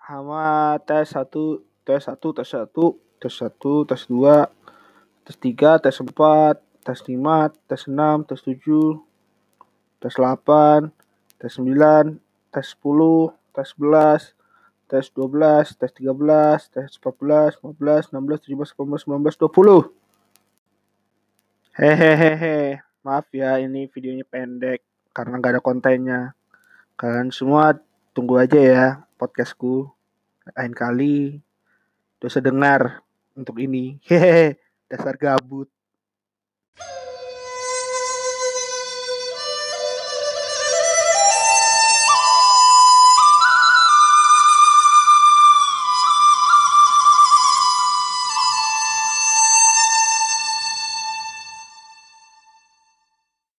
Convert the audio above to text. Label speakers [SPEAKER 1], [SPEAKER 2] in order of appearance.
[SPEAKER 1] Sama tes satu, tes satu, tes satu, tes satu, tes dua, tes tiga, tes empat, tes lima, tes enam, tes tujuh, tes delapan, tes sembilan, tes sepuluh, tes sebelas, tes dua belas, tes tiga belas, tes empat belas, lima belas, enam belas, tujuh belas, delapan belas, sembilan belas, dua puluh. Hehehe, maaf ya ini videonya pendek karena nggak ada kontennya. Kalian semua tunggu aja ya podcastku lain kali dosa dengar untuk ini. Hehehe, dasar gabut.